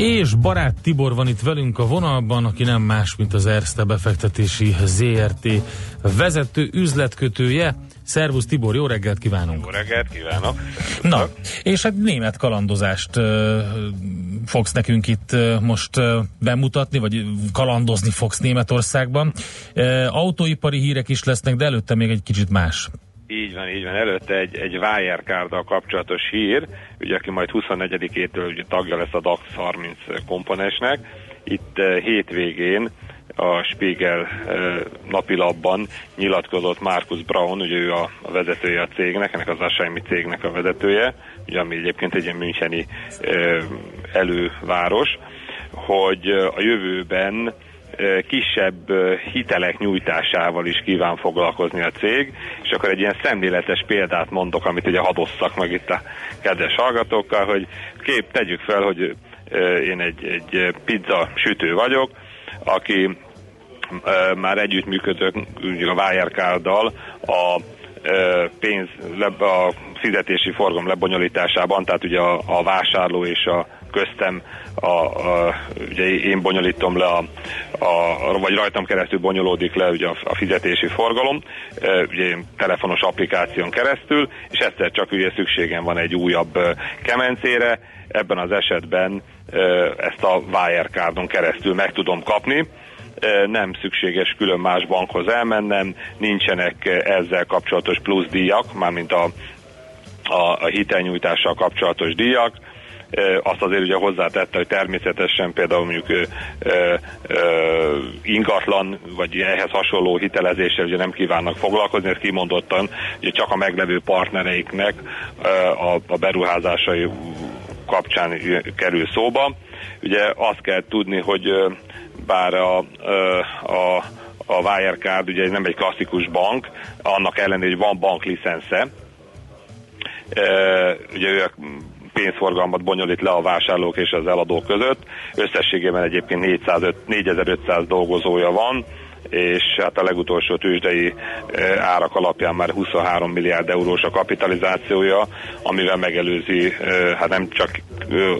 És barát Tibor van itt velünk a vonalban, aki nem más, mint az Erste befektetési ZRT vezető üzletkötője. Szervusz Tibor, jó reggelt kívánunk! Jó reggelt kívánok! Na, és hát német kalandozást uh, fogsz nekünk itt uh, most uh, bemutatni, vagy kalandozni fogsz Németországban. Uh, autóipari hírek is lesznek, de előtte még egy kicsit más. Így van, így van. Előtte egy, egy Wirecard-dal kapcsolatos hír, ugye aki majd 24-től ugye tagja lesz a DAX 30 komponensnek. Itt uh, hétvégén a Spiegel napilapban nyilatkozott Markus Braun, ugye ő a, a vezetője a cégnek, ennek az Asaimi cégnek a vezetője, ugye, ami egyébként egy ilyen müncheni előváros, hogy a jövőben kisebb hitelek nyújtásával is kíván foglalkozni a cég, és akkor egy ilyen szemléletes példát mondok, amit ugye hadosszak meg itt a kedves hallgatókkal, hogy kép, tegyük fel, hogy én egy, egy pizza sütő vagyok, aki már együttműködök a Wirecard-dal a pénz, a fizetési forgalom lebonyolításában, tehát ugye a, a vásárló és a köztem, a, a, ugye én bonyolítom le, a, a, vagy rajtam keresztül bonyolódik le ugye a, a fizetési forgalom, ugye telefonos applikáción keresztül, és egyszer csak ugye szükségem van egy újabb kemencére, ebben az esetben ezt a Wirecardon keresztül meg tudom kapni, nem szükséges külön más bankhoz elmennem, nincsenek ezzel kapcsolatos plusz díjak, mármint a, a, a hitelnyújtással kapcsolatos díjak, azt azért ugye hozzátette, hogy természetesen például mondjuk ö, ö, ö, ingatlan, vagy ehhez hasonló hitelezéssel ugye nem kívánnak foglalkozni, ez kimondottan ugye csak a meglevő partnereiknek a, a beruházásai kapcsán kerül szóba. Ugye azt kell tudni, hogy bár a, a, a Wirecard ugye nem egy klasszikus bank, annak ellenére, hogy van banklicensze, ugye ők pénzforgalmat bonyolít le a vásárlók és az eladók között. Összességében egyébként 405, 4500 dolgozója van, és hát a legutolsó tőzsdei árak alapján már 23 milliárd eurós a kapitalizációja, amivel megelőzi hát nem csak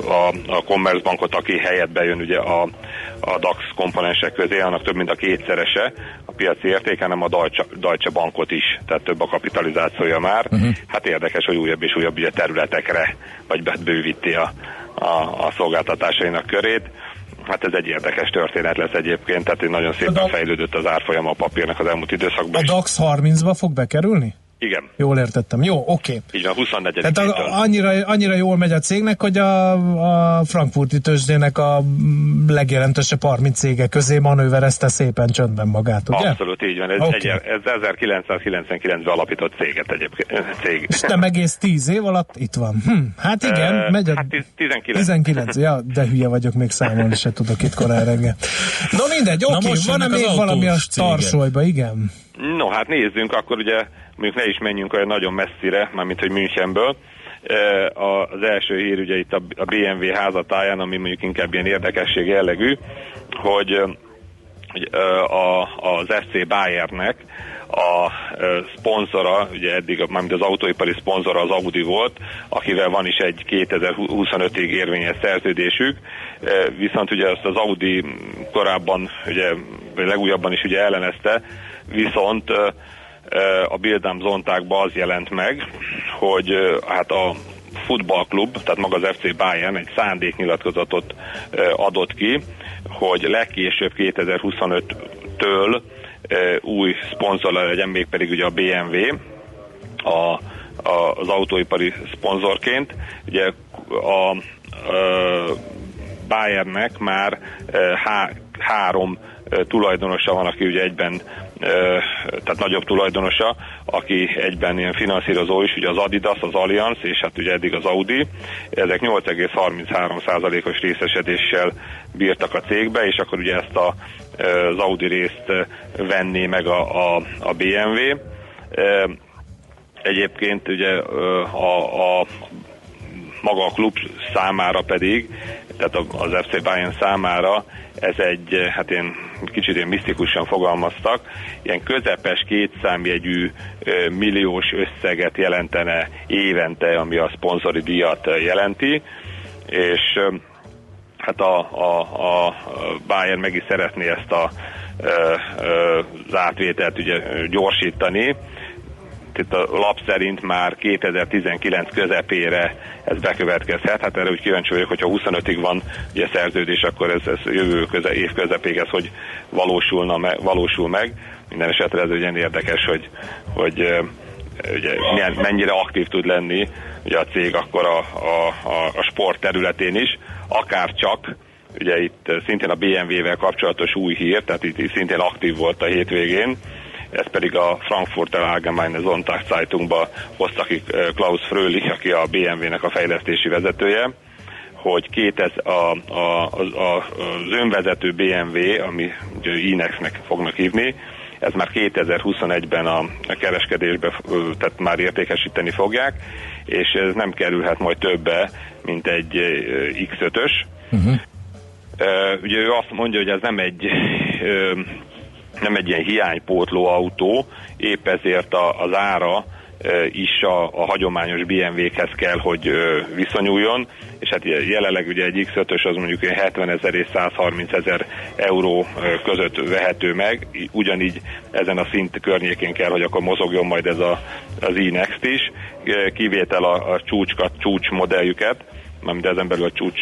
a, a Commerzbankot, aki helyett bejön ugye a, a DAX komponensek közé, annak több mint a kétszerese a piaci értéke, hanem a Deutsche, Deutsche Bankot is, tehát több a kapitalizációja már. Uh-huh. Hát érdekes, hogy újabb és újabb ugye területekre, vagy bővíti a, a, a szolgáltatásainak körét. Hát ez egy érdekes történet lesz egyébként, tehát nagyon szépen a fejlődött az árfolyama a papírnak az elmúlt időszakban. A DAX 30-ba fog bekerülni? Igen. Jól értettem. Jó, oké. Így van, 24 Tehát a, annyira, annyira jól megy a cégnek, hogy a, a frankfurti tőzsdének a legjelentősebb 30 cége közé manőverezte szépen csöndben magát, ugye? Abszolút így van. Ez, okay. egy, ez 1999-ben alapított céget egyébként. Cég. És nem egész 10 év alatt itt van. Hm, hát igen, uh, megy a... Hát 19. 19, ja, de hülye vagyok, még számolni se tudok itt korán reggel. No mindegy, oké, okay, van-e még valami a tarsolyba, igen? No, hát nézzünk, akkor ugye mondjuk ne is menjünk olyan nagyon messzire, mármint hogy Münchenből. Az első hír ugye itt a BMW házatáján, ami mondjuk inkább ilyen érdekesség jellegű, hogy az FC Bayernek a szponzora, ugye eddig mármint az autóipari szponzora az Audi volt, akivel van is egy 2025-ig érvényes szerződésük, viszont ugye ezt az Audi korábban, ugye legújabban is ugye ellenezte, viszont a Bildám zontákban az jelent meg, hogy hát a futballklub, tehát maga az FC Bayern egy szándéknyilatkozatot adott ki, hogy legkésőbb 2025-től új szponzor legyen, mégpedig ugye a BMW, a, a, az autóipari szponzorként. Ugye a, a Bayernnek már há, három tulajdonosa van, aki ugye egyben tehát nagyobb tulajdonosa, aki egyben ilyen finanszírozó is, ugye az Adidas, az Allianz, és hát ugye eddig az Audi. Ezek 8,33%-os részesedéssel bírtak a cégbe, és akkor ugye ezt a, az Audi részt venné meg a, a, a BMW. Egyébként ugye a, a maga a klub számára pedig, tehát az FC Bayern számára ez egy, hát én kicsit ilyen misztikusan fogalmaztak, ilyen közepes kétszámjegyű milliós összeget jelentene évente, ami a szponzori díjat jelenti, és hát a, a, a Bayern meg is szeretné ezt a, az átvételt ugye gyorsítani, itt a lap szerint már 2019 közepére ez bekövetkezhet. Hát erre úgy kíváncsi vagyok, hogyha 25-ig van ugye szerződés, akkor ez, ez jövő köze, év közepéig ez hogy valósulna, me, valósul meg. Minden esetre ez ugye érdekes, hogy, hogy ugye, milyen, mennyire aktív tud lenni ugye a cég akkor a, a, a, a sport területén is, akár csak ugye itt szintén a BMW-vel kapcsolatos új hír, tehát itt, itt szintén aktív volt a hétvégén, ez pedig a Frankfurter Allgemeine Sonntagzeitungba hozta ki eh, Klaus Fröhlich, aki a BMW-nek a fejlesztési vezetője, hogy 2000, a, a, a, az önvezető BMW, ami ugye Inex-nek fognak hívni, ez már 2021-ben a, a kereskedésbe, tehát már értékesíteni fogják, és ez nem kerülhet majd többe, mint egy X5-ös. Uh-huh. Ugye ő azt mondja, hogy ez nem egy nem egy ilyen hiánypótló autó, épp ezért a, az ára is a, a hagyományos BMW-hez kell, hogy viszonyuljon, és hát jelenleg ugye egy X5-ös az mondjuk 70 ezer és 130 ezer euró között vehető meg, ugyanígy ezen a szint környékén kell, hogy akkor mozogjon majd ez a, az e-Next is, kivétel a, a csúcskat, csúcs modelljüket, mármint ezen belül a csúcs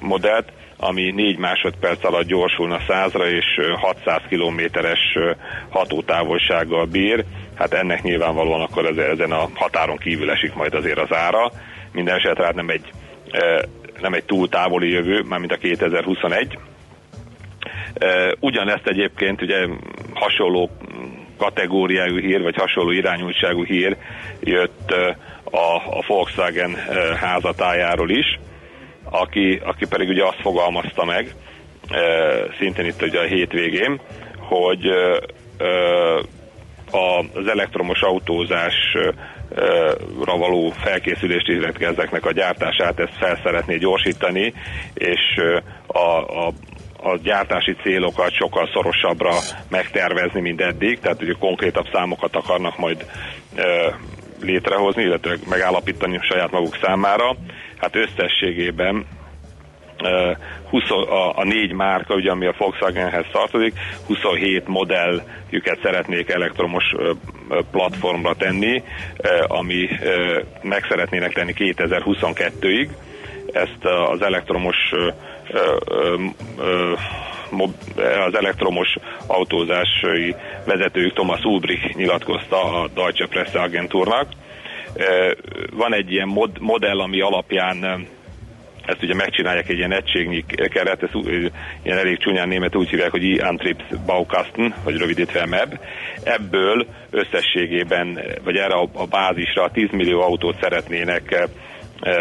modellt, ami 4 másodperc alatt gyorsulna 100-ra, és 600 kilométeres hatótávolsággal bír. Hát ennek nyilvánvalóan akkor ezen a határon kívül esik majd azért az ára. Minden esetre hát nem egy nem egy túl távoli jövő, mármint a 2021. Ugyanezt egyébként ugye hasonló kategóriájú hír, vagy hasonló irányultságú hír jött a, a Volkswagen házatájáról is, aki, aki pedig ugye azt fogalmazta meg, szintén itt ugye a hétvégén, hogy az elektromos autózásra való felkészülést, illetve ezeknek a gyártását, ezt fel szeretné gyorsítani, és a, a, a gyártási célokat sokkal szorosabbra megtervezni, mint eddig, tehát ugye konkrétabb számokat akarnak majd létrehozni, illetve megállapítani saját maguk számára. Hát összességében 20, a, a négy márka, ugye, ami a Volkswagenhez tartozik, 27 modelljüket szeretnék elektromos platformra tenni, ami meg szeretnének tenni 2022-ig. Ezt az elektromos az elektromos autózási vezetőjük Thomas Ulbrich nyilatkozta a Deutsche Presse Agentúrnak. Van egy ilyen mod, modell, ami alapján ezt ugye megcsinálják egy ilyen egységnyi keret, ez ilyen elég csúnyán német úgy hívják, hogy E-Antriebs Baukasten, vagy rövidítve MEB. Ebből összességében, vagy erre a, a bázisra 10 millió autót szeretnének e, e,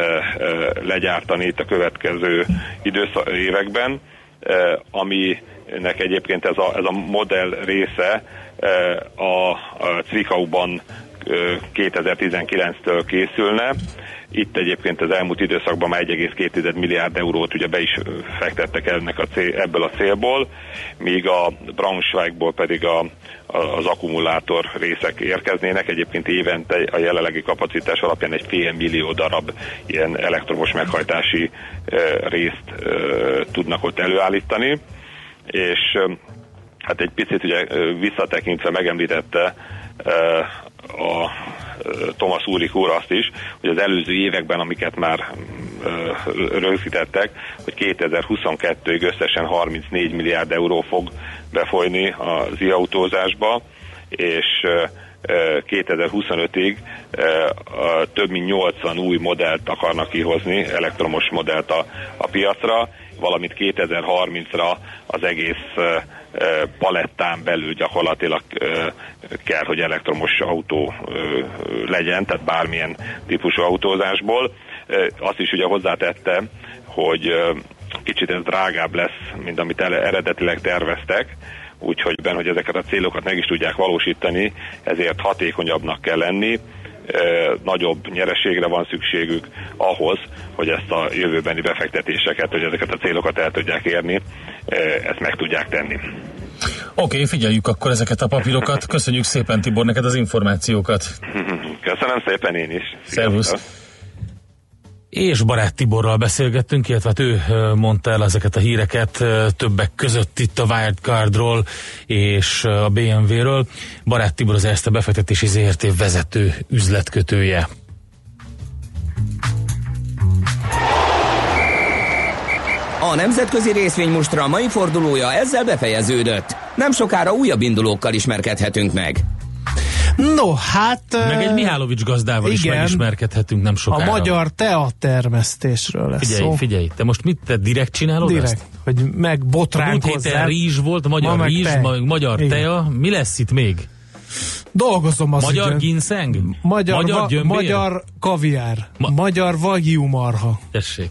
legyártani itt a következő időszak, években, e, aminek egyébként ez a, ez a modell része a, a Zwickauban 2019-től készülne. Itt egyébként az elmúlt időszakban már 1,2 milliárd eurót ugye be is fektettek ennek a cél, ebből a célból, míg a Braunschweigból pedig a, a, az akkumulátor részek érkeznének. Egyébként évente a jelenlegi kapacitás alapján egy fél millió darab ilyen elektromos meghajtási részt tudnak ott előállítani. És hát egy picit ugye visszatekintve megemlítette a Thomas Úrik úr azt is, hogy az előző években, amiket már rögzítettek, hogy 2022-ig összesen 34 milliárd euró fog befolyni az i-autózásba, és 2025-ig több mint 80 új modellt akarnak kihozni, elektromos modellt a, a piacra, valamint 2030-ra az egész palettán belül gyakorlatilag kell, hogy elektromos autó legyen, tehát bármilyen típusú autózásból. Azt is ugye hozzátette, hogy kicsit ez drágább lesz, mint amit eredetileg terveztek, úgyhogy ben, hogy ezeket a célokat meg is tudják valósítani, ezért hatékonyabbnak kell lenni, nagyobb nyereségre van szükségük ahhoz, hogy ezt a jövőbeni befektetéseket, hogy ezeket a célokat el tudják érni, ezt meg tudják tenni. Oké, okay, figyeljük akkor ezeket a papírokat. Köszönjük szépen Tibor neked az információkat. Köszönöm szépen én is. Szervusz. És Barát Tiborral beszélgettünk, illetve hát ő mondta el ezeket a híreket többek között itt a Wildcardról és a BMW-ről. Barát Tibor az Erste befektetési ZRT vezető üzletkötője. A nemzetközi részvénymustra mai fordulója ezzel befejeződött. Nem sokára újabb indulókkal ismerkedhetünk meg. No, hát... Meg egy Mihálovics gazdával igen, is megismerkedhetünk nem sokára. A magyar tea termesztésről lesz figyelj, szó. Figyelj, te most mit te direkt csinálod direkt, ezt? hogy meg botránkozzál. rizs volt, magyar Ma rizs, tej. magyar igen. tea. Mi lesz itt még? Dolgozom az Magyar ügyön. ginseng? Magyar, magyar, va- magyar kaviár. Ma- magyar vagyú marha. Tessék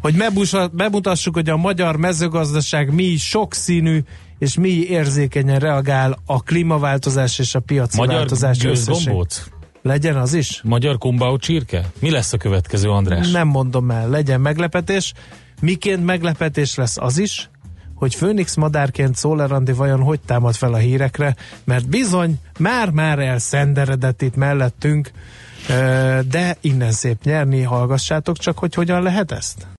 hogy bemutassuk, hogy a magyar mezőgazdaság mi sokszínű, és mi érzékenyen reagál a klímaváltozás és a piaci magyar változás gőzgombóc? Legyen az is? Magyar kumbau csirke? Mi lesz a következő, András? Nem mondom el, legyen meglepetés. Miként meglepetés lesz az is, hogy Főnix madárként Szóler Andi vajon hogy támad fel a hírekre, mert bizony már-már elszenderedett itt mellettünk, de innen szép nyerni, hallgassátok csak, hogy hogyan lehet ezt.